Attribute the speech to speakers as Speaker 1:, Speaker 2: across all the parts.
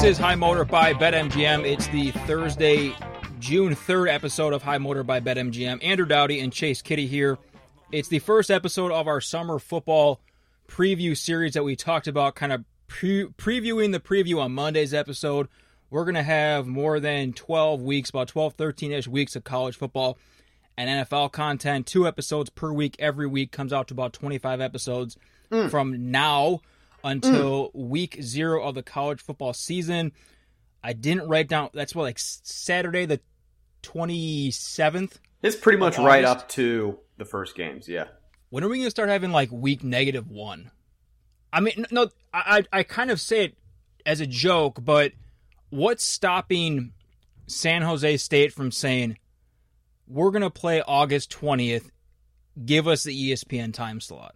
Speaker 1: This is High Motor by BetMGM. It's the Thursday, June 3rd episode of High Motor by BetMGM. Andrew Dowdy and Chase Kitty here. It's the first episode of our summer football preview series that we talked about, kind of pre- previewing the preview on Monday's episode. We're going to have more than 12 weeks, about 12, 13 ish weeks of college football and NFL content. Two episodes per week every week comes out to about 25 episodes mm. from now Mm. until week zero of the college football season. I didn't write down, that's what, like Saturday the 27th?
Speaker 2: It's pretty much right up to the first games, yeah.
Speaker 1: When are we going to start having like week negative one? I mean, no, I, I I kind of say it as a joke, but what's stopping San Jose State from saying we're going to play August 20th? Give us the ESPN time slot.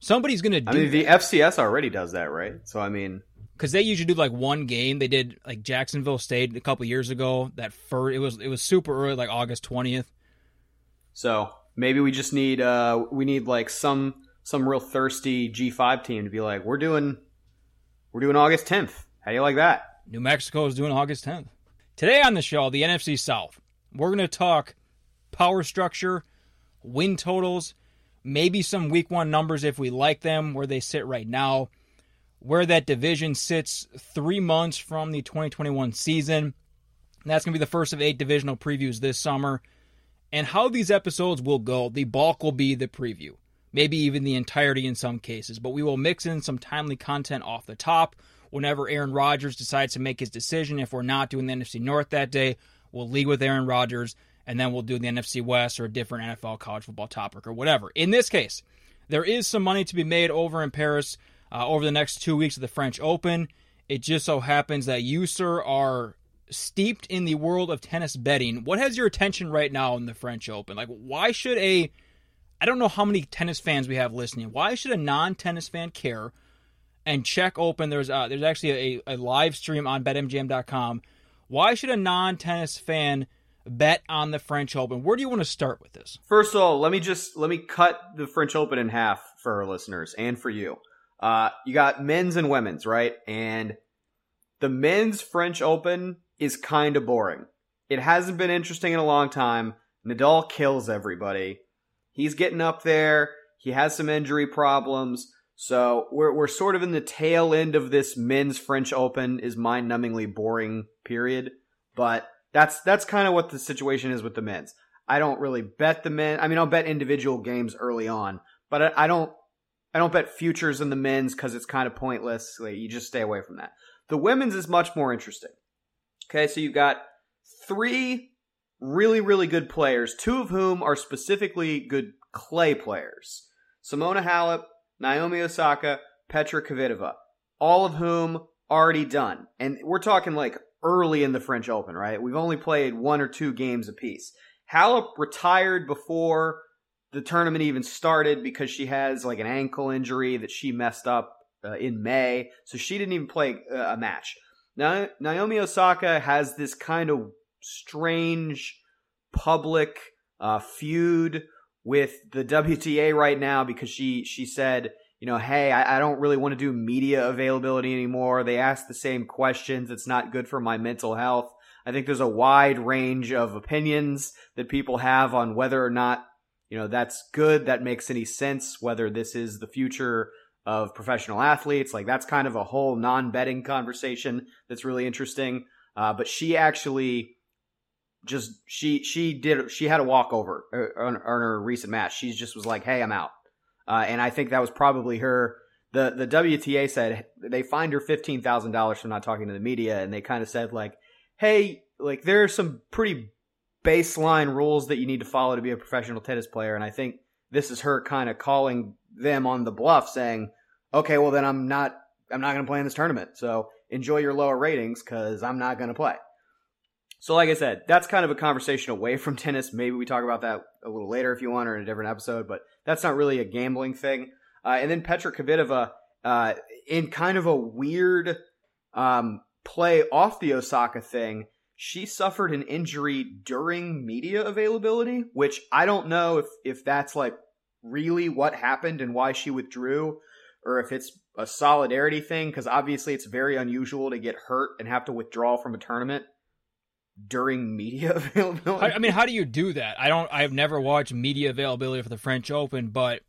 Speaker 1: Somebody's going to
Speaker 2: I mean, the FCS already does that, right? So, I mean,
Speaker 1: because they usually do like one game. They did like Jacksonville State a couple years ago. That first, it was it was super early, like August 20th.
Speaker 2: so maybe we just need, uh, we need like some, some real thirsty G5 team to be like, we're doing, we're doing August 10th. How do you like that?
Speaker 1: New Mexico is doing August 10th. Today on the show, the NFC South. We're going to talk power structure, win totals, maybe some week one numbers if we like them, where they sit right now, where that division sits three months from the 2021 season. And that's going to be the first of eight divisional previews this summer. And how these episodes will go, the bulk will be the preview, maybe even the entirety in some cases. But we will mix in some timely content off the top whenever Aaron Rodgers decides to make his decision. If we're not doing the NFC North that day, we'll lead with Aaron Rodgers, and then we'll do the NFC West or a different NFL college football topic or whatever. In this case, there is some money to be made over in Paris uh, over the next two weeks of the French Open. It just so happens that you, sir, are steeped in the world of tennis betting. What has your attention right now in the French Open? Like, why should a I don't know how many tennis fans we have listening. Why should a non-tennis fan care and check open? There's uh, there's actually a, a live stream on betmgm.com. Why should a non-tennis fan bet on the French Open? Where do you want to start with this?
Speaker 2: First of all, let me just, let me cut the French Open in half for our listeners and for you. Uh, you got men's and women's, right? And the men's French Open is kind of boring. It hasn't been interesting in a long time. Nadal kills everybody. He's getting up there. He has some injury problems. So we're we're sort of in the tail end of this men's French Open is mind-numbingly boring period. But that's that's kind of what the situation is with the men's. I don't really bet the men. I mean, I'll bet individual games early on, but I, I don't I don't bet futures in the men's because it's kind of pointless. Like, you just stay away from that. The women's is much more interesting. Okay, so you've got three really, really good players, two of whom are specifically good clay players. Simona Halep, Naomi Osaka, Petra Kvitova, all of whom already done. And we're talking like early in the French Open, right? We've only played one or two games apiece. Halep retired before the tournament even started because she has like an ankle injury that she messed up uh, in May, so she didn't even play uh, a match. Now Naomi Osaka has this kind of strange public uh, feud with the WTA right now because she she said, you know, hey, I, I don't really want to do media availability anymore. They ask the same questions. It's not good for my mental health. I think there's a wide range of opinions that people have on whether or not you know that's good that makes any sense whether this is the future of professional athletes like that's kind of a whole non-betting conversation that's really interesting uh, but she actually just she she did she had a walkover uh, on, on her recent match she just was like hey i'm out uh, and i think that was probably her the the wta said they fined her $15000 for not talking to the media and they kind of said like hey like there are some pretty baseline rules that you need to follow to be a professional tennis player. And I think this is her kind of calling them on the bluff saying, okay, well then I'm not, I'm not going to play in this tournament. So enjoy your lower ratings because I'm not going to play. So like I said, that's kind of a conversation away from tennis. Maybe we talk about that a little later if you want or in a different episode, but that's not really a gambling thing. Uh, and then Petra Kvitova, uh, in kind of a weird, um, play off the Osaka thing, she suffered an injury during media availability, which I don't know if if that's like really what happened and why she withdrew. or if it's a solidarity thing, because obviously it's very unusual to get hurt and have to withdraw from a tournament during media availability.
Speaker 1: I mean, how do you do that? I don't. I've never watched media availability for the French Open, but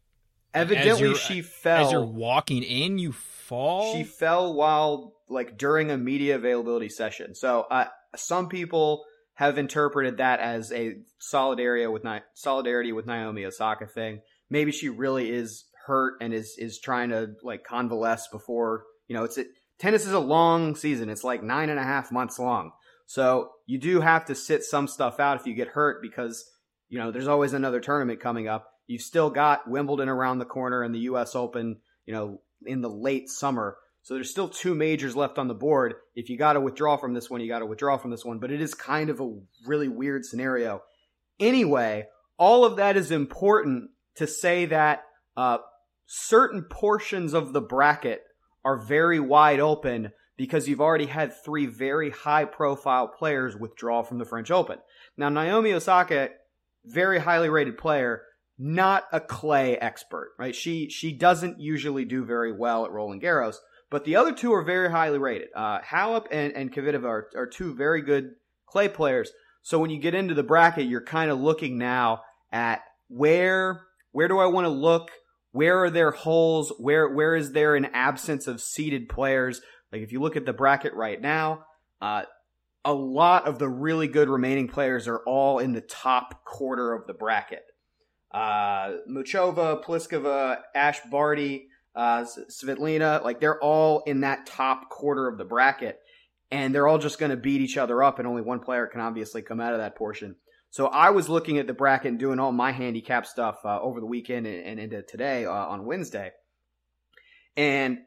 Speaker 2: evidently she fell
Speaker 1: as you're walking in. You fall.
Speaker 2: She fell while like during a media availability session. So uh, some people have interpreted that as a solidarity with solidarity with Naomi Osaka thing. Maybe she really is hurt and is is trying to like convalesce before you know it's a, tennis is a long season. It's like nine and a half months long. So you do have to sit some stuff out if you get hurt because you know there's always another tournament coming up. You've still got Wimbledon around the corner and the U.S. Open, you know, in the late summer. So there's still two majors left on the board. If you got to withdraw from this one, you got to withdraw from this one. But it is kind of a really weird scenario. Anyway, all of that is important to say that uh, certain portions of the bracket are very wide open because you've already had three very high profile players withdraw from the French Open. Now, Naomi Osaka, very highly rated player, not a clay expert, right? She, she doesn't usually do very well at Roland Garros, but the other two are very highly rated. Uh, Halep and, and Kvitova are, are two very good clay players. So when you get into the bracket, you're kind of looking now at where, where do I want to look? Where are there holes? Where, where is there an absence of seeded players? Like if you look at the bracket right now, uh, a lot of the really good remaining players are all in the top quarter of the bracket. Uh, Muchova, Pliskova, Ash Barty, uh, Svitolina, like they're all in that top quarter of the bracket, and they're all just going to beat each other up, and only one player can obviously come out of that portion. So I was looking at the bracket and doing all my handicap stuff uh, over the weekend and, and into today uh, on Wednesday, and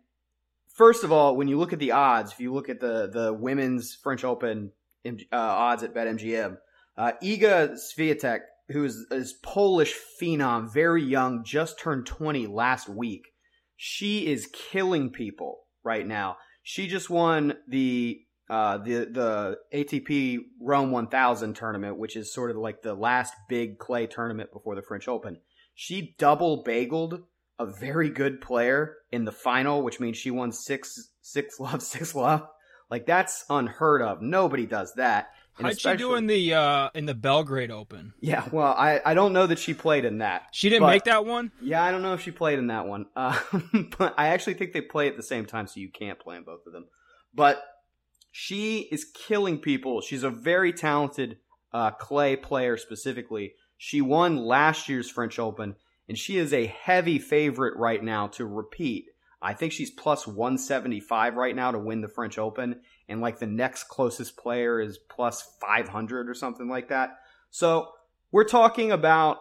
Speaker 2: first of all, when you look at the odds, if you look at the the women's French Open uh, odds at BetMGM, uh, Iga Swiatek, who is, is Polish phenom, very young, just turned 20 last week. She is killing people right now. She just won the uh, the the ATP Rome 1000 tournament, which is sort of like the last big clay tournament before the French Open. She double bageled a very good player in the final, which means she won six six love six love. Like that's unheard of. Nobody does that.
Speaker 1: And How'd she do in the uh, in the Belgrade Open?
Speaker 2: Yeah, well, I, I don't know that she played in that.
Speaker 1: She didn't make that one.
Speaker 2: Yeah, I don't know if she played in that one. Uh, but I actually think they play at the same time, so you can't play in both of them. But she is killing people. She's a very talented uh, clay player specifically. She won last year's French Open, and she is a heavy favorite right now to repeat. I think she's plus 175 right now to win the French Open, and like the next closest player is plus 500 or something like that. So we're talking about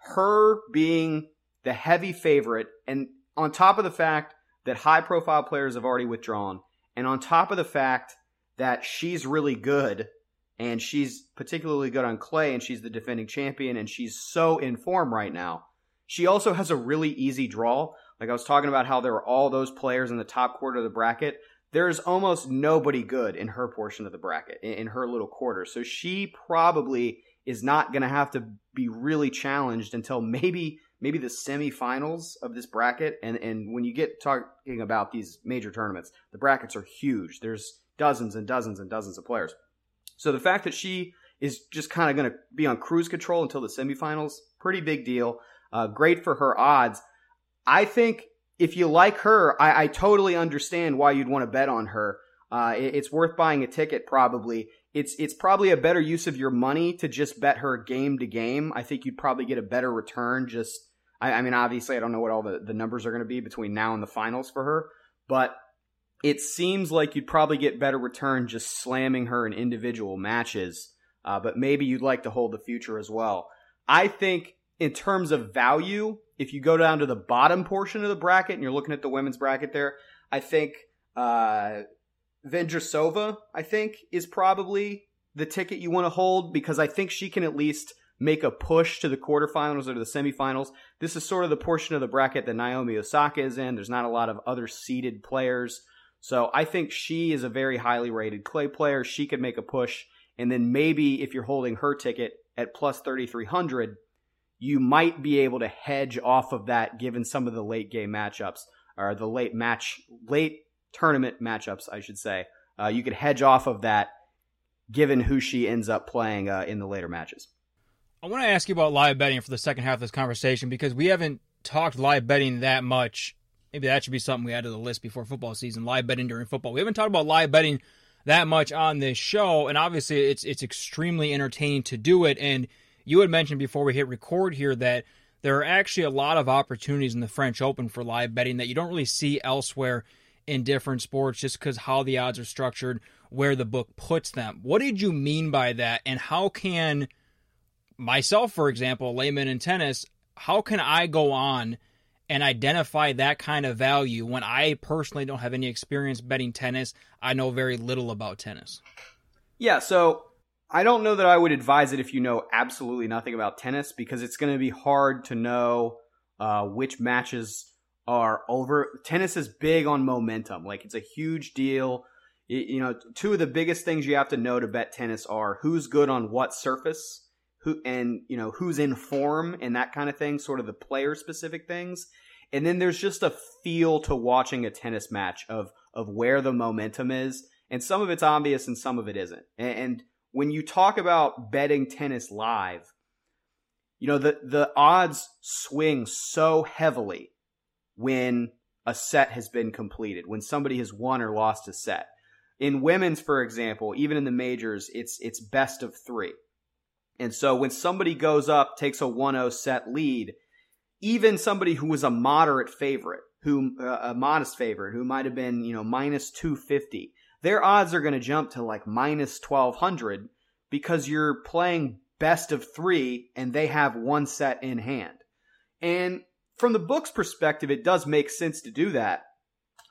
Speaker 2: her being the heavy favorite, and on top of the fact that high profile players have already withdrawn, and on top of the fact that she's really good and she's particularly good on clay and she's the defending champion and she's so in form right now she also has a really easy draw. Like I was talking about how there are all those players in the top quarter of the bracket. There's almost nobody good in her portion of the bracket, in her little quarter. So she probably is not going to have to be really challenged until maybe maybe the semifinals of this bracket. And and when you get talking about these major tournaments, the brackets are huge. There's dozens and dozens and dozens of players. So the fact that she is just kind of going to be on cruise control until the semifinals, pretty big deal. Uh, great for her odds. I think if you like her, I, I totally understand why you'd want to bet on her. Uh, it, it's worth buying a ticket probably. It's it's probably a better use of your money to just bet her game to game. I think you'd probably get a better return. Just I, I mean, obviously, I don't know what all the, the numbers are going to be between now and the finals for her, but it seems like you'd probably get better return just slamming her in individual matches. Uh, but maybe you'd like to hold the future as well. I think in terms of value, if you go down to the bottom portion of the bracket and you're looking at the women's bracket there, I think uh, Vondrousova, I think, is probably the ticket you want to hold because I think she can at least make a push to the quarterfinals or to the semifinals. This is sort of the portion of the bracket that Naomi Osaka is in. There's not a lot of other seeded players. So I think she is a very highly rated clay player. She could make a push. And then maybe if you're holding her ticket at plus 3,300, you might be able to hedge off of that given some of the late game matchups. or the late match, late tournament matchups, I should say. Uh, you could hedge off of that given who she ends up playing uh, in the later matches.
Speaker 1: I want to ask you about live betting for the second half of this conversation because we haven't talked live betting that much. Maybe that should be something we add to the list before football season. Live betting during football. We haven't talked about live betting that much on this show, and obviously it's it's extremely entertaining to do it. And you had mentioned before we hit record here that there are actually a lot of opportunities in the French Open for live betting that you don't really see elsewhere in different sports just because how the odds are structured, where the book puts them. What did you mean by that, and how can myself, for example, layman in tennis, how can I go on and identify that kind of value when I personally don't have any experience betting tennis? I know very little about tennis.
Speaker 2: Yeah, so I don't know that I would advise it if you know absolutely nothing about tennis because it's going to be hard to know uh, which matches are over. Tennis is big on momentum. Like it's a huge deal. It, you know, two of the biggest things you have to know to bet tennis are who's good on what surface, who and you know who's in form and that kind of thing. Sort of the player specific things. And then there's just a feel to watching a tennis match of of where the momentum is, and some of it's obvious and some of it isn't. and, and when you talk about betting tennis live, you know, the, the odds swing so heavily when a set has been completed, when somebody has won or lost a set. In women's, for example, even in the majors, it's it's best of three. And so when somebody goes up, takes a 1-0 set lead, even somebody who was a moderate favorite, who uh, a modest favorite, who might have been, you know, minus 250, their odds are going to jump to like minus 1200 because you're playing best of 3 and they have one set in hand. And from the book's perspective, it does make sense to do that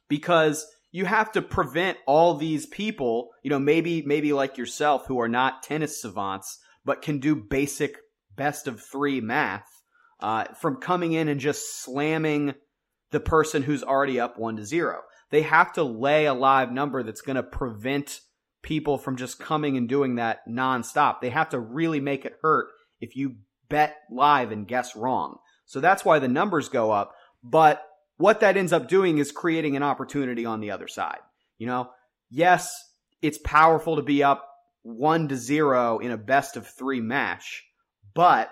Speaker 2: because you have to prevent all these people, you know, maybe maybe like yourself who are not tennis savants but can do basic best of 3 math uh, from coming in and just slamming the person who's already up 1 to 0. They have to lay a live number that's going to prevent people from just coming and doing that nonstop. They have to really make it hurt if you bet live and guess wrong. So that's why the numbers go up. But what that ends up doing is creating an opportunity on the other side. You know, yes, it's powerful to be up one to zero in a best of three match, but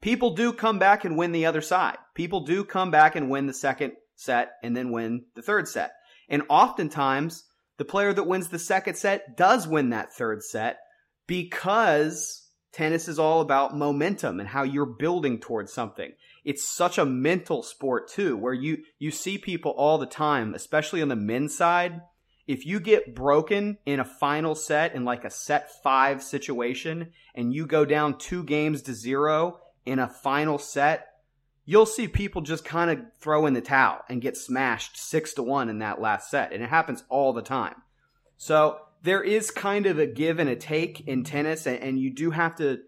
Speaker 2: people do come back and win the other side. People do come back and win the second set and then win the third set. And oftentimes, the player that wins the second set does win that third set because tennis is all about momentum and how you're building towards something. It's such a mental sport too, where you, you see people all the time, especially on the men's side. If you get broken in a final set in like a set five situation and you go down two games to zero in a final set, you'll see people just kind of throw in the towel and get smashed six to one in that last set. And it happens all the time. So there is kind of a give and a take in tennis, and, you do have to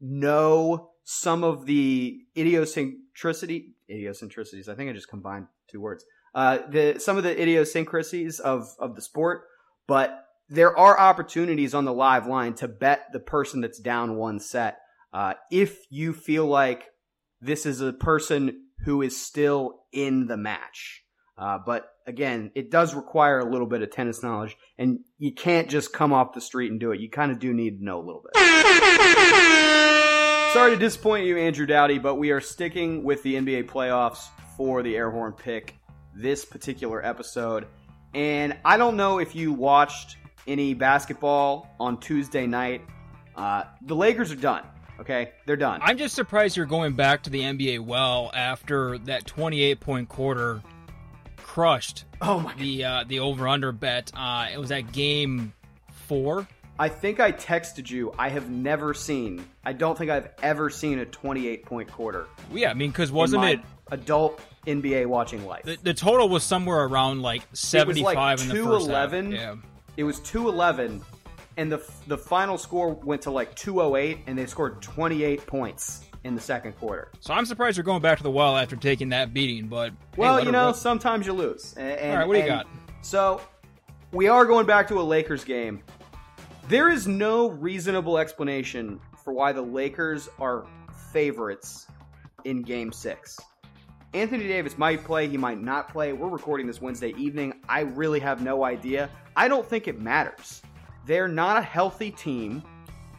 Speaker 2: know some of the idiosyncrasy idiosyncrasies. I think I just combined two words. Uh, the some of the idiosyncrasies of of the sport, but there are opportunities on the live line to bet the person that's down one set. Uh, if you feel like this is a person who is still in the match. Uh, but again, it does require a little bit of tennis knowledge, and you can't just come off the street and do it. You kind of do need to know a little bit. Sorry to disappoint you, Andrew Dowdy, but we are sticking with the NBA playoffs for the Airhorn pick this particular episode. And I don't know if you watched any basketball on Tuesday night. Uh, the Lakers are done. Okay, they're done.
Speaker 1: I'm just surprised you're going back to the NBA well after that 28 point quarter crushed.
Speaker 2: Oh my!
Speaker 1: The uh, the over under bet. Uh, it was at game four.
Speaker 2: I think I texted you. I have never seen. I don't think I've ever seen a 28 point quarter.
Speaker 1: Yeah, I mean, because wasn't it
Speaker 2: adult NBA watching life?
Speaker 1: The, the, total was somewhere around like 75
Speaker 2: like
Speaker 1: in the first
Speaker 2: 211.
Speaker 1: half. Yeah.
Speaker 2: It was 211 and the the final score went to like 208 and they scored 28 points in the second quarter.
Speaker 1: So I'm surprised you're going back to the well after taking that beating, but
Speaker 2: well,
Speaker 1: hey,
Speaker 2: you know,
Speaker 1: rip.
Speaker 2: sometimes you lose. And,
Speaker 1: All right, what do you got?
Speaker 2: So we are going back to a Lakers game. There is no reasonable explanation for why the Lakers are favorites in game 6. Anthony Davis might play, he might not play. We're recording this Wednesday evening. I really have no idea. I don't think it matters. They're not a healthy team.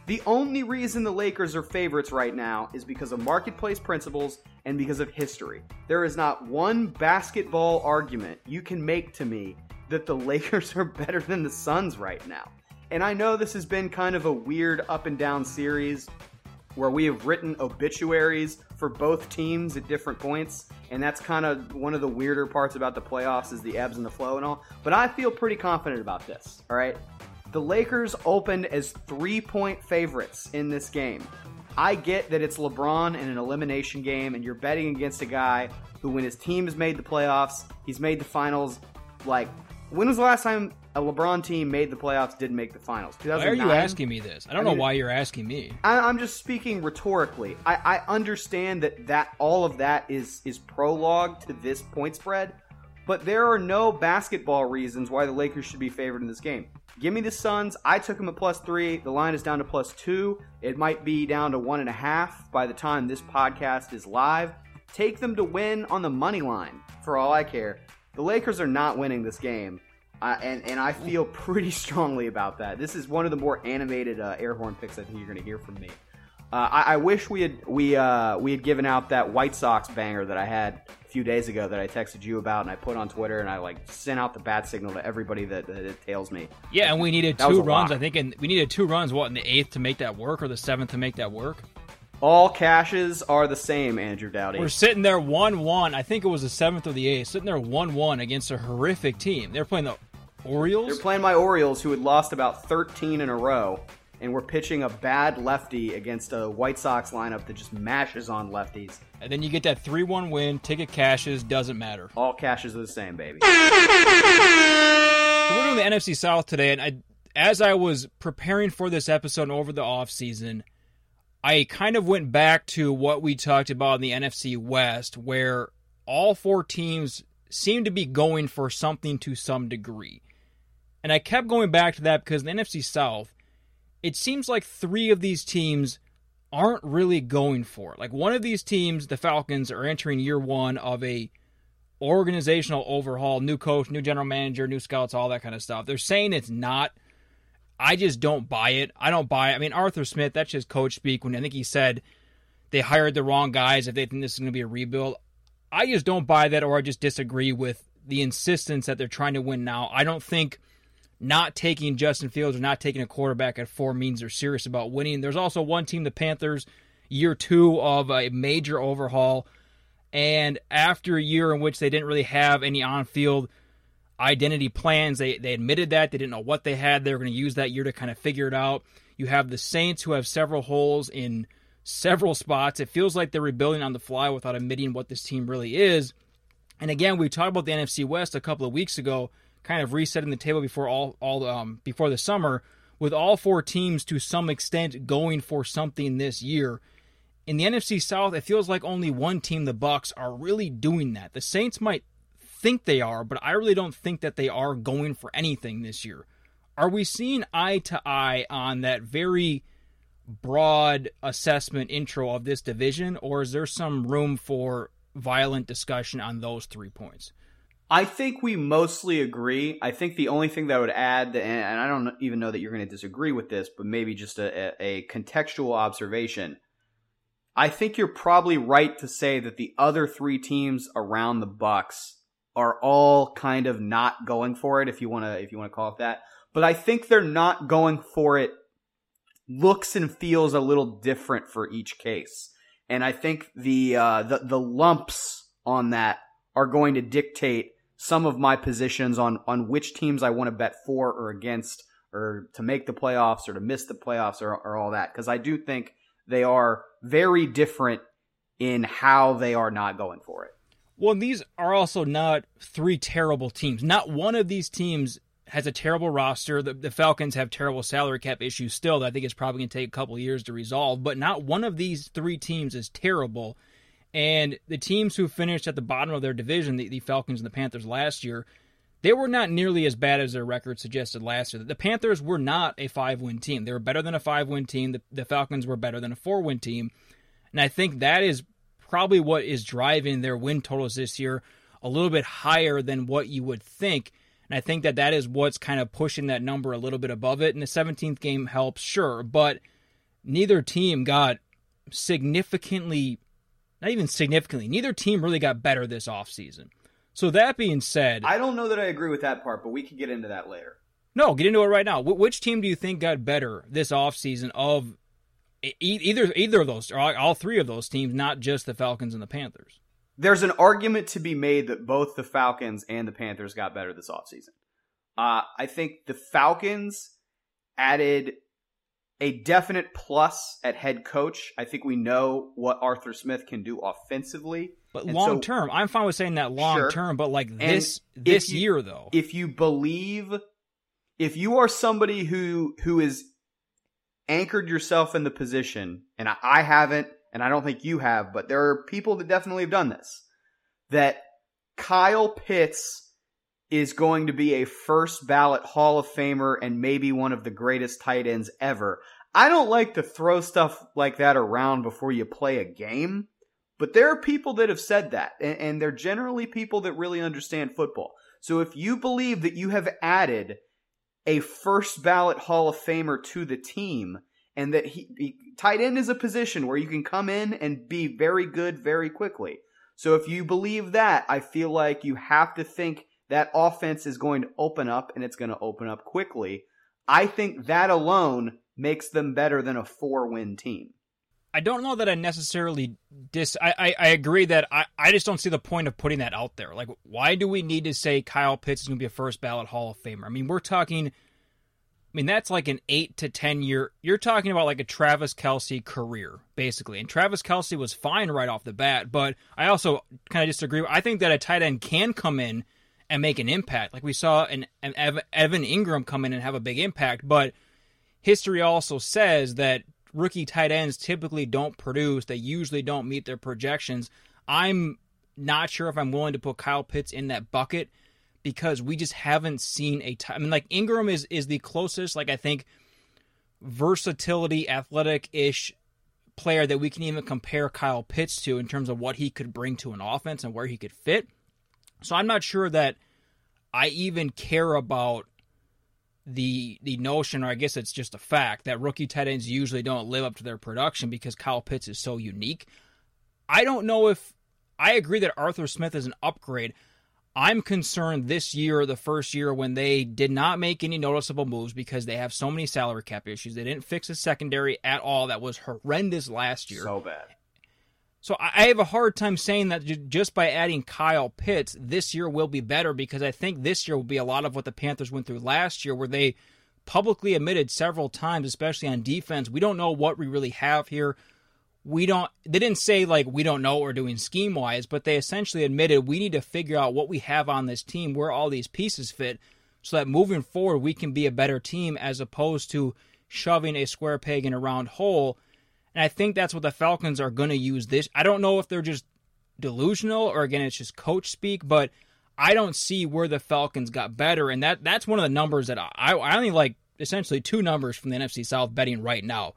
Speaker 2: The only reason the Lakers are favorites right now is because of marketplace principles and because of history. There is not one basketball argument you can make to me that the Lakers are better than the Suns right now. And I know this has been kind of a weird up and down series where we have written obituaries for both teams at different points and that's kind of one of the weirder parts about the playoffs is the ebbs and the flow and all but i feel pretty confident about this all right the lakers opened as three point favorites in this game i get that it's lebron in an elimination game and you're betting against a guy who when his team has made the playoffs he's made the finals like when was the last time a LeBron team made the playoffs, didn't make the finals?
Speaker 1: Why are you asking me this? I don't I mean, know why you're asking me.
Speaker 2: I, am just speaking rhetorically. I, I understand that that all of that is is prologue to this point spread, but there are no basketball reasons why the Lakers should be favored in this game. Give me the Suns. I took them at plus three. The line is down to plus two. It might be down to one and a half by the time this podcast is live. Take them to win on the money line for all I care. The Lakers are not winning this game. Uh, and and I feel pretty strongly about that. This is one of the more animated uh, air horn picks I think you're going to hear from me. Uh, I, I, wish we had we uh, we had given out that White Sox banger that I had few days ago that I texted you about and I put on Twitter and I like sent out the bat signal to everybody that, that it tails me.
Speaker 1: Yeah, and we needed that two runs. I think, and we needed two runs. What in the eighth to make that work, or the seventh to make that work?
Speaker 2: All cashes are the same, Andrew Dowdy.
Speaker 1: We're sitting there 1 1. I think it was the seventh or the eighth, sitting there 1 1 against a horrific team. They're playing the Orioles?
Speaker 2: They're playing my Orioles, who had lost about 13 in a row, and we're pitching a bad lefty against a White Sox lineup that just mashes on lefties.
Speaker 1: And then you get that 3 1 win, ticket cashes, doesn't matter.
Speaker 2: All cashes are the same, baby.
Speaker 1: So we're doing the NFC South today, and I, as I was preparing for this episode over the off season, I kind of went back to what we talked about in the NFC West, where all four teams seem to be going for something to some degree. And I kept going back to that because the NFC South, it seems like three of these teams aren't really going for it. Like one of these teams, the Falcons, are entering year one of a organizational overhaul, new coach, new general manager, new scouts, all that kind of stuff. They're saying it's not I just don't buy it. I don't buy it. I mean, Arthur Smith, that's just coach speak when I think he said they hired the wrong guys if they think this is going to be a rebuild. I just don't buy that, or I just disagree with the insistence that they're trying to win now. I don't think not taking Justin Fields or not taking a quarterback at four means they're serious about winning. There's also one team, the Panthers, year two of a major overhaul. And after a year in which they didn't really have any on field identity plans. They they admitted that they didn't know what they had. They were going to use that year to kind of figure it out. You have the Saints who have several holes in several spots. It feels like they're rebuilding on the fly without admitting what this team really is. And again, we talked about the NFC West a couple of weeks ago, kind of resetting the table before all all um, before the summer, with all four teams to some extent going for something this year. In the NFC South, it feels like only one team, the Bucs, are really doing that. The Saints might think they are, but I really don't think that they are going for anything this year. Are we seeing eye to eye on that very broad assessment intro of this division, or is there some room for violent discussion on those three points?
Speaker 2: I think we mostly agree. I think the only thing that I would add, and I don't even know that you're going to disagree with this, but maybe just a, a contextual observation. I think you're probably right to say that the other three teams around the Bucs are all kind of not going for it if you want to if you want to call it that. But I think they're not going for it looks and feels a little different for each case. And I think the uh, the the lumps on that are going to dictate some of my positions on on which teams I want to bet for or against or to make the playoffs or to miss the playoffs or, or all that because I do think they are very different in how they are not going for it.
Speaker 1: Well, these are also not three terrible teams. Not one of these teams has a terrible roster. The, the Falcons have terrible salary cap issues still that I think it's probably going to take a couple years to resolve, but not one of these three teams is terrible. And the teams who finished at the bottom of their division, the, the Falcons and the Panthers last year, they were not nearly as bad as their record suggested last year. The Panthers were not a five win team. They were better than a five win team. The, the Falcons were better than a four win team. And I think that is probably what is driving their win totals this year a little bit higher than what you would think. And I think that that is what's kind of pushing that number a little bit above it. And the 17th game helps, sure, but neither team got significantly, not even significantly, neither team really got better this offseason. So that being said,
Speaker 2: I don't know that I agree with that part, but we can get into that later.
Speaker 1: No, get into it right now. which team do you think got better this offseason of either either of those or all three of those teams, not just the Falcons and the Panthers?
Speaker 2: There's an argument to be made that both the Falcons and the Panthers got better this offseason. Uh, I think the Falcons added a definite plus at head coach. I think we know what Arthur Smith can do offensively.
Speaker 1: But and long so, term, I'm fine with saying that long sure. term, but like this this you, year though.
Speaker 2: If you believe if you are somebody who who is anchored yourself in the position, and I, I haven't, and I don't think you have, but there are people that definitely have done this, that Kyle Pitts is going to be a first ballot Hall of Famer and maybe one of the greatest tight ends ever. I don't like to throw stuff like that around before you play a game, but there are people that have said that, and, and they're generally people that really understand football. So if you believe that you have added a first ballot Hall of Famer to the team, and that he, he, tight end is a position where you can come in and be very good very quickly. So if you believe that, I feel like you have to think that offense is going to open up and it's going to open up quickly. I think that alone makes them better than a four win team.
Speaker 1: I don't know that I necessarily dis. I, I, I, agree that I, I just don't see the point of putting that out there. Like, why do we need to say Kyle Pitts is going to be a first ballot Hall of Famer? I mean, we're talking. I mean, that's like an eight to ten year. You're talking about like a Travis Kelce career, basically. And Travis Kelce was fine right off the bat, but I also kind of disagree. I think that a tight end can come in and make an impact, like we saw an, an Evan Engram come in and have a big impact. But history also says that rookie tight ends typically don't produce. They usually don't meet their projections. I'm not sure if I'm willing to put Kyle Pitts in that bucket because we just haven't seen a t- I mean, like Ingram is is the closest, like I think, versatility, athletic ish player that we can even compare Kyle Pitts to in terms of what he could bring to an offense and where he could fit. So I'm not sure that I even care about the the notion, or I guess it's just a fact, that rookie tight ends usually don't live up to their production because Kyle Pitts is so unique. I don't know if I agree that Arthur Smith is an upgrade. I'm concerned this year, the first year when they did not make any noticeable moves because they have so many salary cap issues. They didn't fix the secondary at all. That was horrendous last year.
Speaker 2: So bad.
Speaker 1: So I have a hard time saying that just by adding Kyle Pitts, this year will be better because I think this year will be a lot of what the Panthers went through last year, where they publicly admitted several times, especially on defense, we don't know what we really have here. We don't. They didn't say like we don't know what we're doing scheme wise, but they essentially admitted we need to figure out what we have on this team, where all these pieces fit, so that moving forward we can be a better team as opposed to shoving a square peg in a round hole and I think that's what the Falcons are going to use this. I don't know if they're just delusional or again it's just coach speak, but I don't see where the Falcons got better, and that that's one of the numbers that I I only like essentially two numbers from the NFC South betting right now.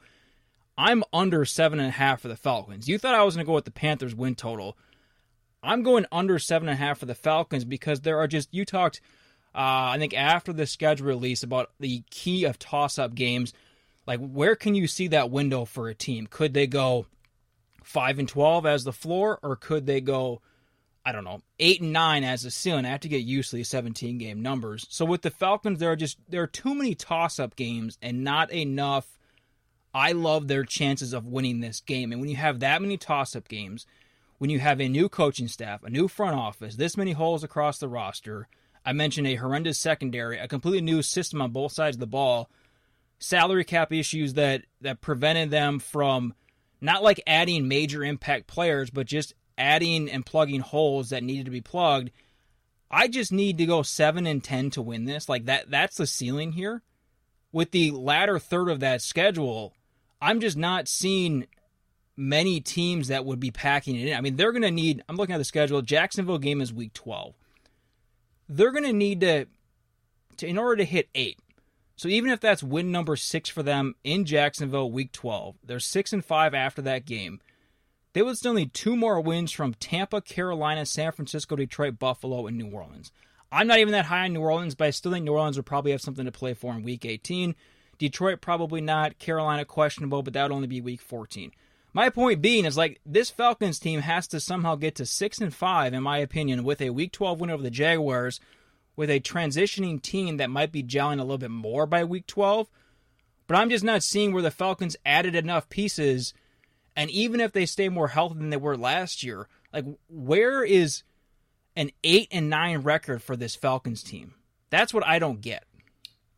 Speaker 1: I'm under seven and a half for the Falcons. You thought I was going to go with the Panthers win total. I'm going under seven and a half for the Falcons because there are just you talked. Uh, I think after the schedule release about the key of toss-up games. Like, where can you see that window for a team? Could they go five and twelve as the floor, or could they go, I don't know, eight and nine as the ceiling? I have to get used to these seventeen game numbers. So with the Falcons, there are just there are too many toss up games and not enough. I love their chances of winning this game, and when you have that many toss up games, when you have a new coaching staff, a new front office, this many holes across the roster. I mentioned a horrendous secondary, a completely new system on both sides of the ball salary cap issues that that prevented them from not like adding major impact players, but just adding and plugging holes that needed to be plugged. I just need to go 7 and 10 to win this. Like that that's the ceiling here. With the latter third of that schedule, I'm just not seeing many teams that would be packing it in. I mean, they're going to need I'm looking at the schedule. Jacksonville game is week 12. They're going to need to to in order to hit 8 so even if that's win number six for them in Jacksonville, week 12, they're six and five after that game. they would still need two more wins from Tampa, Carolina, San Francisco, Detroit, Buffalo, and New Orleans. I'm not even that high on New Orleans, but I still think New Orleans would probably have something to play for in week 18. Detroit, probably not. Carolina, questionable, but that would only be week 14. My point being is like this Falcons team has to somehow get to 6 and 5 in my opinion with a week 12 win over the Jaguars with a transitioning team that might be gelling a little bit more by week 12. But I'm just not seeing where the Falcons added enough pieces and even if they stay more healthy than they were last year, like where is an 8 and 9 record for this Falcons team? That's what I don't get.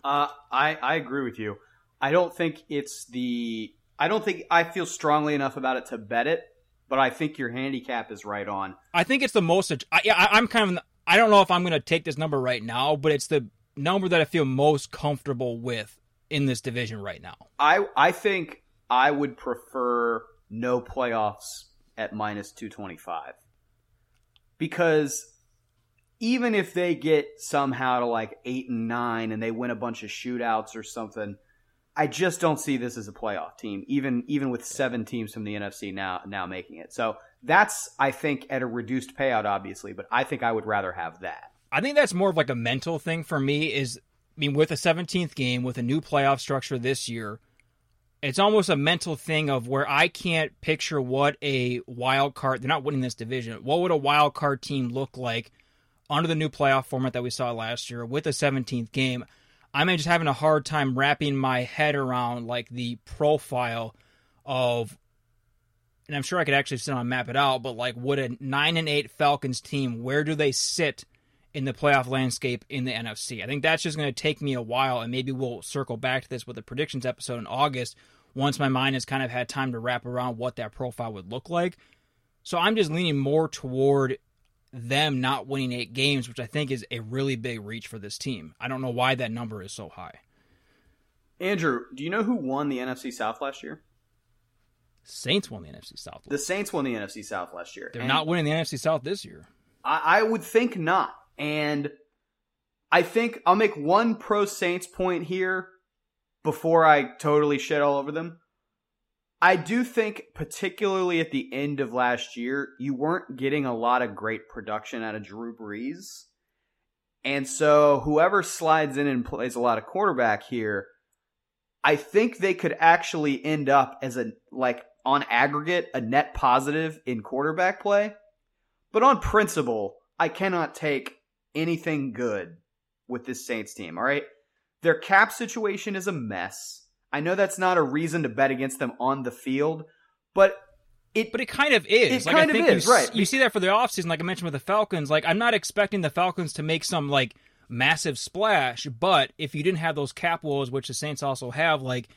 Speaker 2: Uh, I I agree with you. I don't think it's the. I don't think I feel strongly enough about it to bet it, but I think your handicap is right on.
Speaker 1: I think it's the most. I, I I'm kind of. I don't know if I'm going to take this number right now, but it's the number that I feel most comfortable with in this division right now.
Speaker 2: I I think I would prefer no playoffs at minus 225 because even if they get somehow to like eight and nine and they win a bunch of shootouts or something, I just don't see this as a playoff team. Even even with seven teams from the NFC now now making it, so that's I think at a reduced payout, obviously. But I think I would rather have that.
Speaker 1: I think that's more of like a mental thing for me. Is I mean, with a 17th game with a new playoff structure this year, it's almost a mental thing of where I can't picture what a wild card. They're not winning this division. What would a wild card team look like? under the new playoff format that we saw last year with a 17th game, I'm just having a hard time wrapping my head around like the profile of and I'm sure I could actually sit on map it out, but like would a 9 and 8 Falcons team, where do they sit in the playoff landscape in the NFC? I think that's just going to take me a while and maybe we'll circle back to this with the predictions episode in August once my mind has kind of had time to wrap around what that profile would look like. So I'm just leaning more toward them not winning eight games, which I think is a really big reach for this team. I don't know why that number is so high.
Speaker 2: Andrew, do you know who won the NFC South last year?
Speaker 1: Saints won the NFC South.
Speaker 2: The Saints won the NFC South last year.
Speaker 1: They're and not winning the NFC South this year.
Speaker 2: I, I would think not. And I think I'll make one pro Saints point here before I totally shit all over them. I do think, particularly at the end of last year, you weren't getting a lot of great production out of Drew Brees. And so whoever slides in and plays a lot of quarterback here, I think they could actually end up as a, like, on aggregate, a net positive in quarterback play. But on principle, I cannot take anything good with this Saints team, all right? Their cap situation is a mess. I know that's not a reason to bet against them on the field, but it
Speaker 1: but it kind of is.
Speaker 2: It like, kind
Speaker 1: of
Speaker 2: is,
Speaker 1: you,
Speaker 2: right?
Speaker 1: You see that for the offseason, like I mentioned with the Falcons. Like I'm not expecting the Falcons to make some like massive splash, but if you didn't have those cap woes, which the Saints also have, like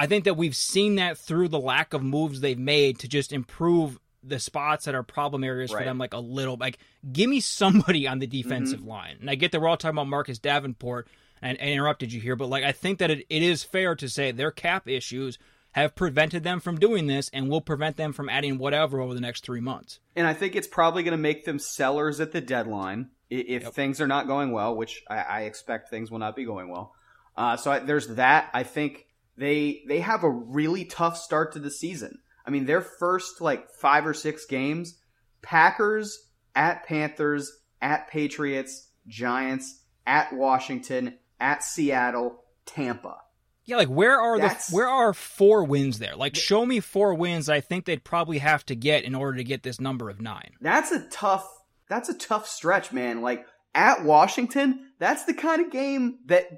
Speaker 1: I think that we've seen that through the lack of moves they've made to just improve the spots that are problem areas right. for them like a little like give me somebody on the defensive mm-hmm. line. And I get that we're all talking about Marcus Davenport, and, and interrupted you here, but like I think that it, it is fair to say their cap issues have prevented them from doing this and will prevent them from adding whatever over the next three months.
Speaker 2: And I think it's probably going to make them sellers at the deadline if yep. things are not going well, which I, I, expect things will not be going well. Uh, so I, there's that. I think they they have a really tough start to the season. I mean, their first like five or six games: Packers at Panthers, at Patriots, Giants, at Washington, at Seattle, Tampa.
Speaker 1: Yeah, like where are That's, the where are four wins there? Like show me four wins I think they'd probably have to get in order to get this number of 9.
Speaker 2: That's a tough that's a tough stretch, man. Like at Washington, that's the kind of game that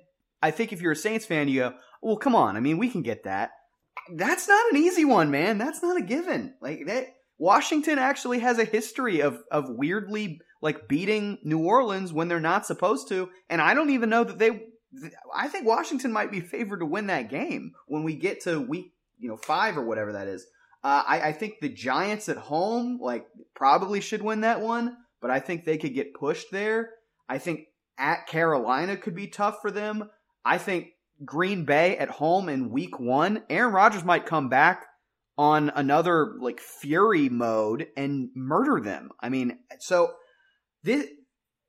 Speaker 2: I think if you're a Saints fan you go, "Well, come on. I mean, we can get that." That's not an easy one, man. That's not a given. Like that Washington actually has a history of of weirdly like beating New Orleans when they're not supposed to, and I don't even know that they I think Washington might be favored to win that game when we get to week, you know, five or whatever that is. Uh, I, I think the Giants at home, like, probably should win that one, but I think they could get pushed there. I think at Carolina could be tough for them. I think Green Bay at home in week one, Aaron Rodgers might come back on another like fury mode and murder them. I mean, so this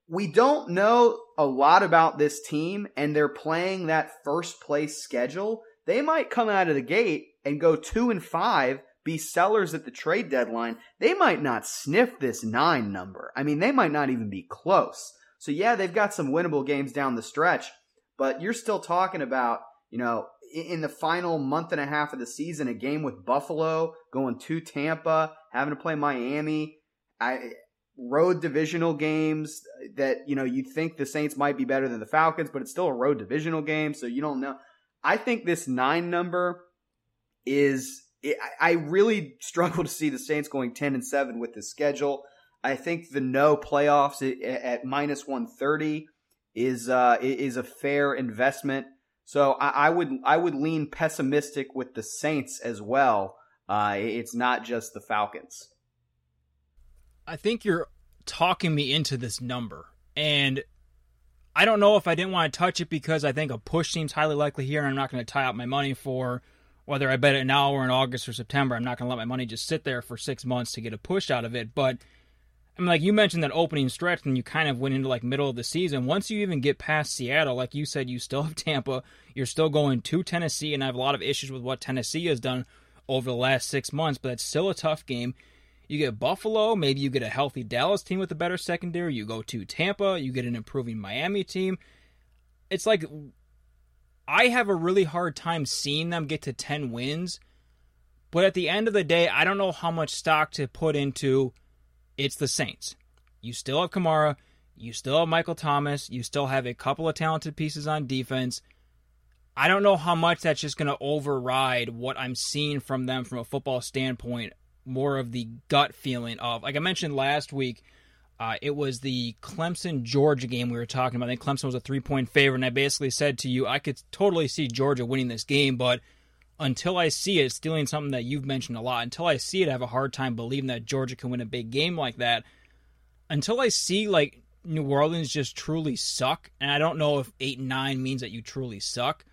Speaker 2: we don't know a lot about this team and they're playing that first place schedule. They might come out of the gate and go 2 and 5 be sellers at the trade deadline, they might not sniff this nine number. I mean, they might not even be close. So yeah, they've got some winnable games down the stretch, but you're still talking about, you know, in the final month and a half of the season, a game with Buffalo, going to Tampa, having to play Miami, I road divisional games that, you know, you think the Saints might be better than the Falcons, but it's still a road divisional game, so you don't know. I think this nine number is I really struggle to see the Saints going 10 and 7 with this schedule. I think the no playoffs at minus 130 is uh, is a fair investment. So I, I, would I would lean pessimistic with the Saints as well. Uh, it's not just the Falcons.
Speaker 1: I think you're talking me into this number, and I don't know if I didn't want to touch it because I think a push seems highly likely here, and I'm not going to tie up my money for whether I bet it now or in August or September. I'm not going to let my money just sit there for six months to get a push out of it. But I mean, like you mentioned that opening stretch, and you kind of went into like middle of the season. Once you even get past Seattle, like you said, you still have Tampa. You're still going to Tennessee, and I have a lot of issues with what Tennessee has done over the last six months. But that's still a tough game. You get Buffalo, maybe you get a healthy Dallas team with a better secondary. You go to Tampa, you get an improving Miami team. It's like I have a really hard time seeing them get to 10 wins. But at the end of the day, I don't know how much stock to put into it's the Saints. You still have Kamara, you still have Michael Thomas, you still have a couple of talented pieces on defense. I don't know how much that's just going to override what I'm seeing from them from a football standpoint, more of the gut feeling of, like I mentioned last week, uh, it was the Clemson Georgia game we were talking about. I think Clemson was a three point favorite, and I basically said to you, I could totally see Georgia winning this game, but until I see it, stealing something that you've mentioned a lot, until I see it, I have a hard time believing that Georgia can win a big game like that. Until I see like New Orleans just truly suck, and I don't know if eight and nine means that you truly suck.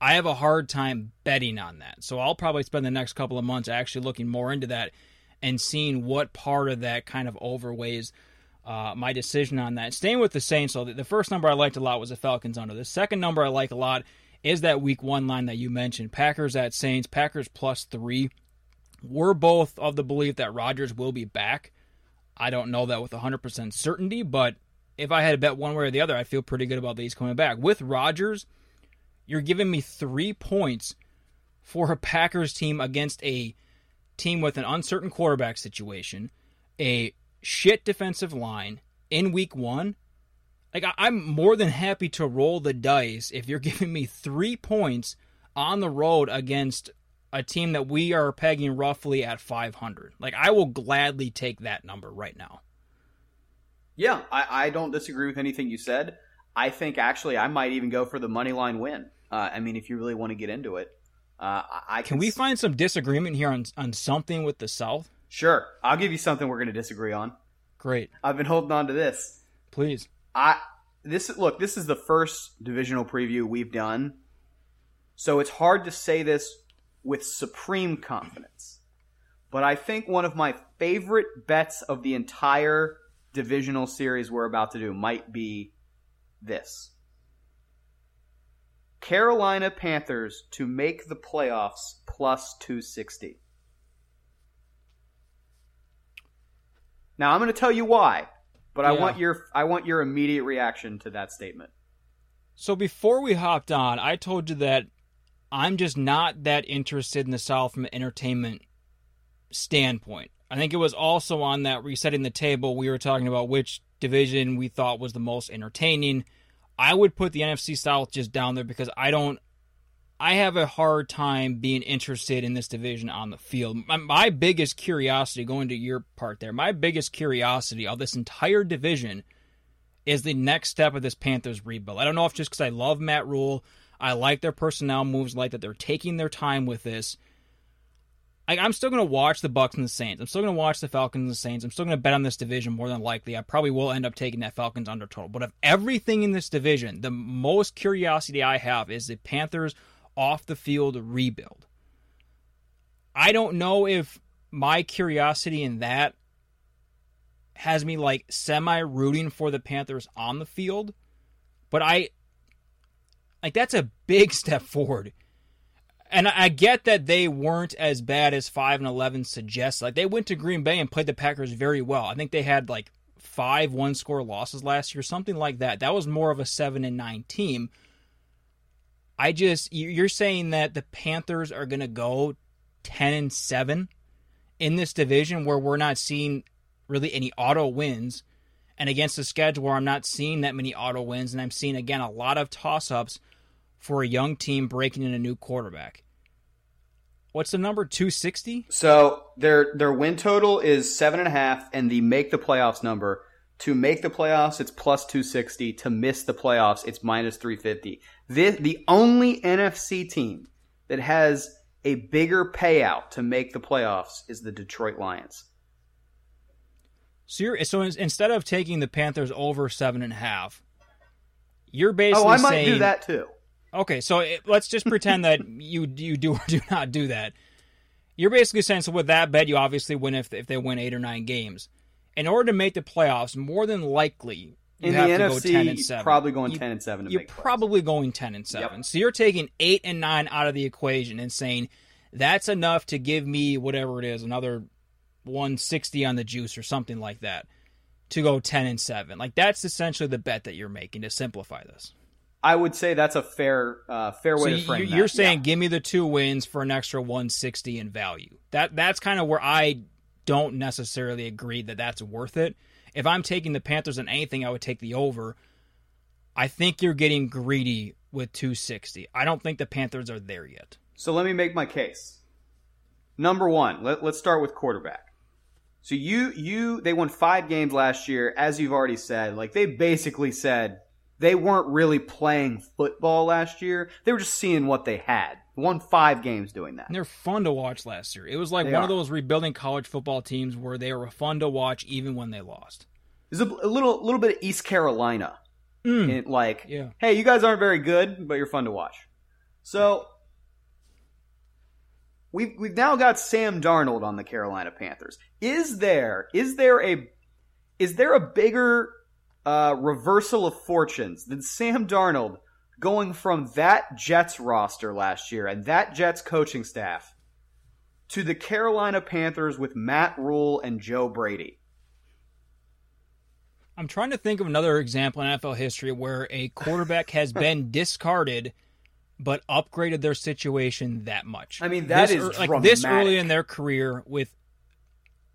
Speaker 1: I have a hard time betting on that. So I'll probably spend the next couple of months actually looking more into that and seeing what part of that kind of overweighs uh, my decision on that. Staying with the Saints, so the first number I liked a lot was the Falcons under. The second number I like a lot is that week one line that you mentioned Packers at Saints, Packers plus three. We're both of the belief that Rodgers will be back. I don't know that with 100% certainty, but if I had to bet one way or the other, I feel pretty good about these coming back. With Rodgers, you're giving me three points for a Packers team against a team with an uncertain quarterback situation, a shit defensive line in week one. Like, I'm more than happy to roll the dice if you're giving me three points on the road against a team that we are pegging roughly at 500. Like, I will gladly take that number right now.
Speaker 2: Yeah, I, I don't disagree with anything you said. I think actually I might even go for the money line win. Uh, I mean, if you really want to get into it, uh, I
Speaker 1: can, can we find some disagreement here on on something with the South?
Speaker 2: Sure, I'll give you something we're going to disagree on.
Speaker 1: Great.
Speaker 2: I've been holding on to this.
Speaker 1: Please.
Speaker 2: I this look. This is the first divisional preview we've done, so it's hard to say this with supreme confidence. But I think one of my favorite bets of the entire divisional series we're about to do might be this. Carolina Panthers to make the playoffs plus 260. Now I'm going to tell you why, but yeah. I want your I want your immediate reaction to that statement.
Speaker 1: So before we hopped on, I told you that I'm just not that interested in the South from an entertainment standpoint. I think it was also on that resetting the table we were talking about which division we thought was the most entertaining. I would put the NFC South just down there because I don't. I have a hard time being interested in this division on the field. My, my biggest curiosity, going to your part there, my biggest curiosity of this entire division is the next step of this Panthers rebuild. I don't know if just because I love Matt Rhule, I like their personnel moves, like that they're taking their time with this. I, am still going to watch the Bucs and the Saints. I'm still going to watch the Falcons and the Saints. I'm still going to bet on this division more than likely. I probably will end up taking that Falcons under total. But of everything in this division, the most curiosity I have is the Panthers off the field rebuild. I don't know if my curiosity in that has me like semi rooting for the Panthers on the field, but I like that's a big step forward And I get that they weren't as bad as five and eleven suggests. Like they went to Green Bay and played the Packers very well. I think they had like five one score losses last year, something like that. That was more of a seven and nine team. I just you're saying that the Panthers are going to go ten and seven in this division where we're not seeing really any auto wins, and against a schedule where I'm not seeing that many auto wins, and I'm seeing again a lot of toss ups for a young team breaking in a new quarterback. What's the number? Two sixty.
Speaker 2: So their their win total is seven and a half, and the make the playoffs number. To make the playoffs, it's plus two sixty. To miss the playoffs, it's minus three fifty. The the only NFC team that has a bigger payout to make the playoffs is the Detroit Lions.
Speaker 1: So you're so instead of taking the Panthers over seven and a half, you're basically
Speaker 2: oh I might
Speaker 1: saying,
Speaker 2: do that too.
Speaker 1: Okay, so it, let's just pretend that you you do or do not do that. You're basically saying so with that bet, you obviously win if if they win eight or nine games. In order to make the playoffs, more than likely
Speaker 2: In the
Speaker 1: to
Speaker 2: NFC,
Speaker 1: go ten and seven.
Speaker 2: probably going
Speaker 1: You-
Speaker 2: ten and seven. To
Speaker 1: You're probably going ten and seven. So you're taking eight and nine out of the equation and saying that's enough to give me whatever it is, another 160 on the juice or something like that, to go ten and seven. Like that's essentially the bet that you're making to simplify this.
Speaker 2: I would say that's a fair uh, fair
Speaker 1: So
Speaker 2: way to
Speaker 1: you,
Speaker 2: frame
Speaker 1: you're
Speaker 2: that.
Speaker 1: saying
Speaker 2: Yeah.
Speaker 1: give me the two wins for an extra 160 in value. That that's kind of where I don't necessarily agree that that's worth it. If I'm taking the Panthers on anything, I would take the over. I think you're getting greedy with 260. I don't think the Panthers are there yet.
Speaker 2: So let me make my case. Number one, let, let's start with quarterback. So you you they won five games last year, as you've already said. Like they basically said they weren't really playing football last year. They were just seeing what they had. Won five games doing that.
Speaker 1: And they're fun to watch last year. It was like
Speaker 2: They
Speaker 1: one
Speaker 2: are.
Speaker 1: of those rebuilding college football teams where they were fun to watch even when they lost.
Speaker 2: There's a, a little little bit of East Carolina.
Speaker 1: Mm.
Speaker 2: In, like,
Speaker 1: Yeah.
Speaker 2: hey, you guys aren't very good, but you're fun to watch. So we've we've now got Sam Darnold on the Carolina Panthers. Is there is there a is there a bigger uh, reversal of fortunes than Sam Darnold going from that Jets roster last year and that Jets coaching staff to the Carolina Panthers with Matt Rhule and Joe Brady?
Speaker 1: I'm trying to think of another example in NFL history where a quarterback has been discarded but upgraded their situation that much.
Speaker 2: I mean, that
Speaker 1: this,
Speaker 2: is
Speaker 1: like this early in their career with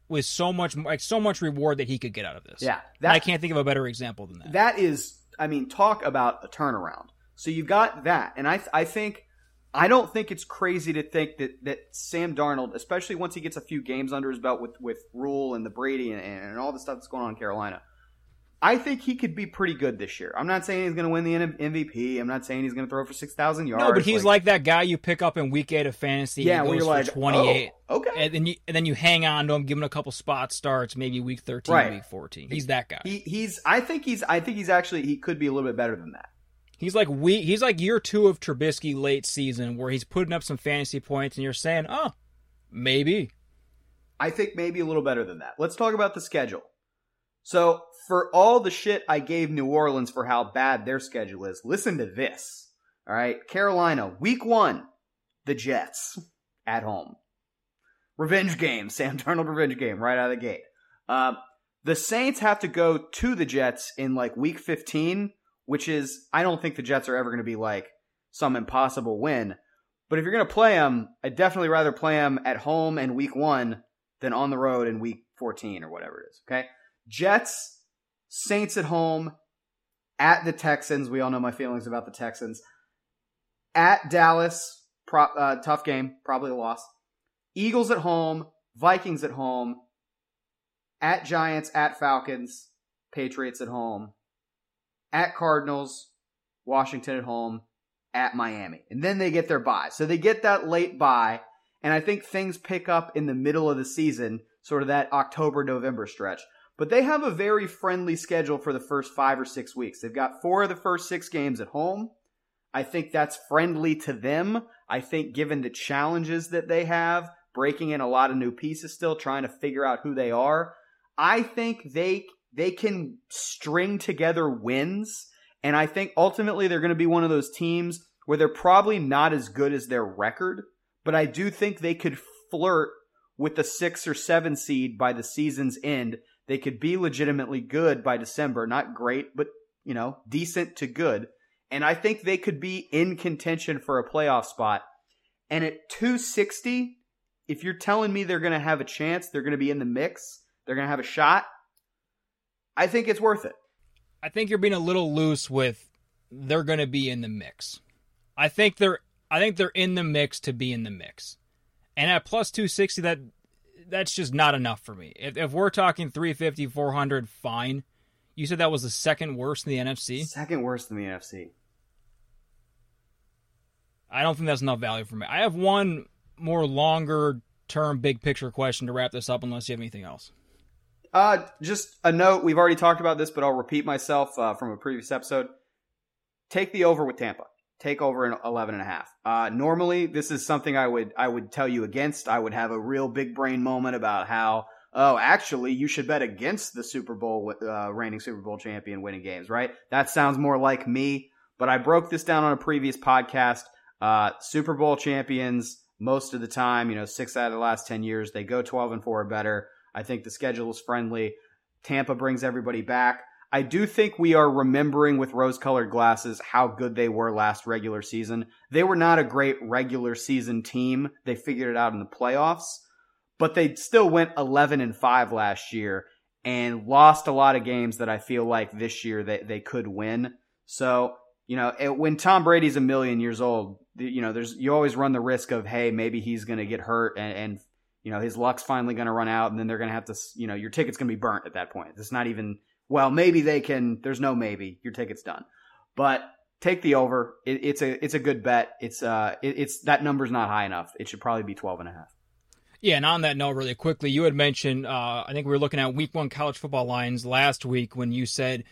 Speaker 1: with so much like so much reward that he could get out of this.
Speaker 2: Yeah,
Speaker 1: I can't think of a better example than that.
Speaker 2: that is i mean talk about a turnaround so you've got that and i i think i don't think it's crazy to think that that sam darnold especially once he gets a few games under his belt with with Rhule and the brady and, and all the stuff that's going on in carolina I think he could be pretty good this year. I'm not saying he's going to win the MVP. I'm not saying he's going to throw for six thousand yards.
Speaker 1: no, but he's like, that guy you pick up in week eight of fantasy.
Speaker 2: yeah, when you're like
Speaker 1: for 28.
Speaker 2: oh, okay.
Speaker 1: And then you and then you hang on to him, give him a couple spot starts, maybe week thirteen,
Speaker 2: Right.
Speaker 1: week fourteen. He's that guy.
Speaker 2: he, he's. I think he's. I think he's actually. He could be a little bit better than that.
Speaker 1: He's like we he's like year two of Trubisky late season where he's putting up some fantasy points and you're saying, oh, maybe.
Speaker 2: I think maybe a little better than that. Let's talk about the schedule. So, for all the shit I gave New Orleans for how bad their schedule is, listen to this. All right. Carolina, week one, the Jets at home. Revenge game. Sam Darnold revenge game right out of the gate. Um, the Saints have to go to the Jets in like week 15, which is, I don't think the Jets are ever going to be like some impossible win. But if you're going to play them, I'd definitely rather play them at home in week one than on the road in week 14 or whatever it is. Okay. Jets, Saints at home, at the Texans. We all know my feelings about the Texans. At Dallas, pro, uh, tough game, probably a loss. Eagles at home, Vikings at home, at Giants, at Falcons, Patriots at home, at Cardinals, Washington at home, at Miami. And then they get their bye. So they get that late bye. And I think things pick up in the middle of the season, sort of that October, November stretch. But they have a very friendly schedule for the first five or six weeks. They've got four of the first six games at home. I think that's friendly to them. I think given the challenges that they have, breaking in a lot of new pieces still, trying to figure out who they are, I think they they can string together wins. And I think ultimately they're going to be one of those teams where they're probably not as good as their record, but I do think they could flirt with the six or seven seed by the season's end. They could be legitimately good by December. Not great, but, you know, decent to good. And I think they could be in contention for a playoff spot. And at 260, if you're telling me they're going to have a chance, they're going to be in the mix, they're going to have a shot, I think it's worth it.
Speaker 1: I think you're being a little loose with they're going to be in the mix. I think they're I think they're in the mix to be in the mix. And at plus 260 that that's just not enough for me. If, if we're talking 350 400 fine. You said that was the second worst in the NFC?
Speaker 2: Second worst in the NFC.
Speaker 1: I don't think that's enough value for me. I have one more longer term big picture question to wrap this up unless you have anything else.
Speaker 2: Uh, just a note. We've already talked about this, but I'll repeat myself uh, from a previous episode. Take the over with Tampa. Take over an 11 and a half. Uh, normally this is something I would, I would tell you against. I would have a real big brain moment about how, oh, actually you should bet against the Super Bowl, uh, reigning Super Bowl champion winning games, right? That sounds more like me, but I broke this down on a previous podcast. Uh, Super Bowl champions, most of the time, you know, six out of the last 10 years, they go 12 and four or better. I think the schedule is friendly. Tampa brings everybody back. I do think we are remembering with rose colored glasses how good they were last regular season. They were not a great regular season team. They figured it out in the playoffs, but they still went 11 and 5 last year and lost a lot of games that I feel like this year they, they could win. So, you know, it, when Tom Brady's a million years old, you know, there's, you always run the risk of, hey, maybe he's going to get hurt and, and you know, his luck's finally going to run out and then they're going to have to, you know, your ticket's going to be burnt at that point. It's not even, well, maybe they can, there's no maybe, your ticket's done. But take the over. It, it's a, it's a good bet. It's, uh, it, it's, that number's not high enough. It should probably be 12 and a half.
Speaker 1: Yeah, and on that note, really quickly, you had mentioned, uh, I think we were looking at week one college football lines last week when you said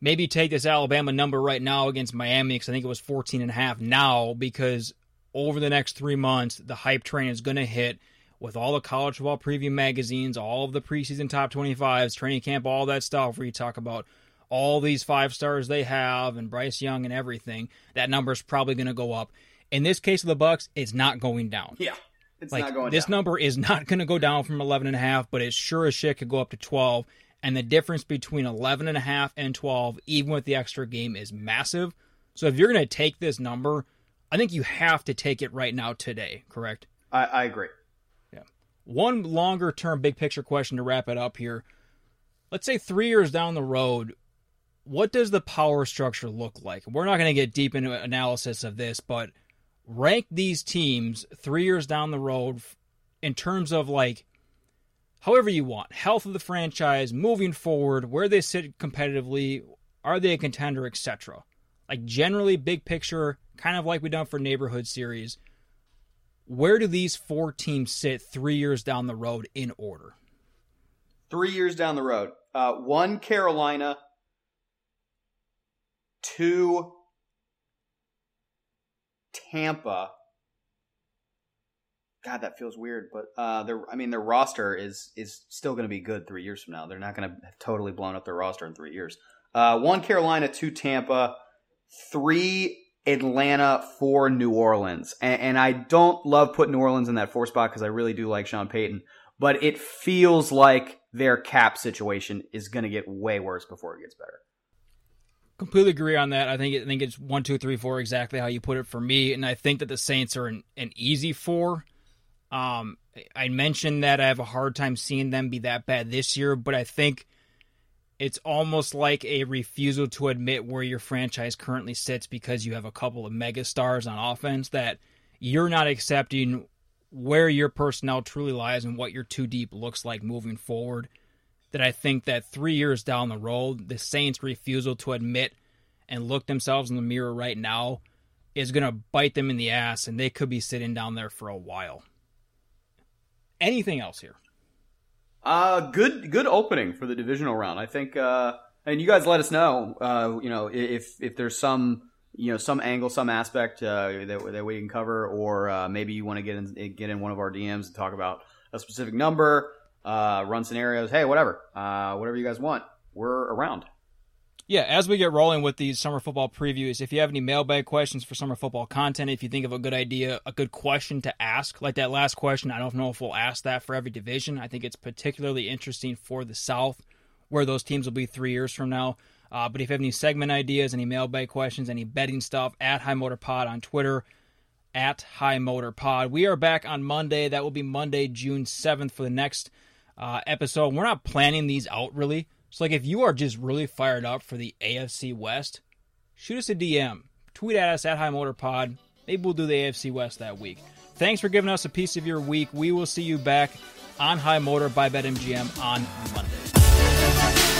Speaker 1: maybe take this Alabama number right now against Miami because I think it was 14 and a half now because over the next three months, the hype train is going to hit with all the college football preview magazines, all of the preseason top 25s, training camp, all that stuff where you talk about all these five stars they have and Bryce Young and everything, that number is probably going to go up. In this case of the Bucs, it's not going down.
Speaker 2: Yeah. It's
Speaker 1: like,
Speaker 2: not going down.
Speaker 1: this
Speaker 2: down.
Speaker 1: number is not going to go down from 11 and a half, but it sure as shit could go up to 12. And the difference between 11 and a half and 12, even with the extra game, is massive. So if you're going to take this number, I think you have to take it right now today, correct?
Speaker 2: I, I agree.
Speaker 1: One longer term big picture question to wrap it up here. Let's say three years down the road, what does the power structure look like? We're not going to get deep into analysis of this, but rank these teams three years down the road in terms of like however you want health of the franchise moving forward where they sit competitively are they a contender etc like generally big picture kind of like we done for neighborhood series where do these four teams sit three years down the road in order?
Speaker 2: Three years down the road. Uh, one, Carolina. Two, Tampa. God, that feels weird, but uh, I mean their roster is is still going to be good three years from now. They're not going to have totally blown up their roster in three years. Uh, one Carolina, two Tampa, three Atlanta, for New Orleans, and, and I don't love putting New Orleans in that four spot because I really do like Sean Payton, but it feels like their cap situation is going to get way worse before it gets better.
Speaker 1: Completely agree on that. I think I think it's one, two, three, four, exactly how you put it for me, and I think that the Saints are an, an easy four. Um, I mentioned that I have a hard time seeing them be that bad this year, but I think it's almost like a refusal to admit where your franchise currently sits because you have a couple of mega stars on offense that you're not accepting where your personnel truly lies and what your too deep looks like moving forward. That I think that three years down the road, the Saints' refusal to admit and look themselves in the mirror right now is going to bite them in the ass, and they could be sitting down there for a while. Anything else here?
Speaker 2: Uh, good, good opening for the divisional round. I think, uh, and you guys let us know, uh, you know, if, if there's some, you know, some angle, some aspect, uh, that, that we can cover, or, uh, maybe you want to get in, get in one of our DMs and talk about a specific number, uh, run scenarios. Hey, whatever, uh, whatever you guys want. We're around.
Speaker 1: Yeah, as we get rolling with these summer football previews, if you have any mailbag questions for summer football content, if you think of a good idea, a good question to ask, like that last question, I don't know if we'll ask that for every division. I think it's particularly interesting for the South, where those teams will be three years from now. Uh, but if you have any segment ideas, any mailbag questions, any betting stuff, at High Motor Pod on Twitter, at High Motor Pod. We are back on Monday. That will be Monday, June 7th for the next uh, episode. We're not planning these out really. So, like, if you are just really fired up for the AFC West, shoot us a DM. Tweet at us at High Motor Pod. Maybe we'll do the AFC West that week. Thanks for giving us a piece of your week. We will see you back on High Motor by BetMGM on Monday.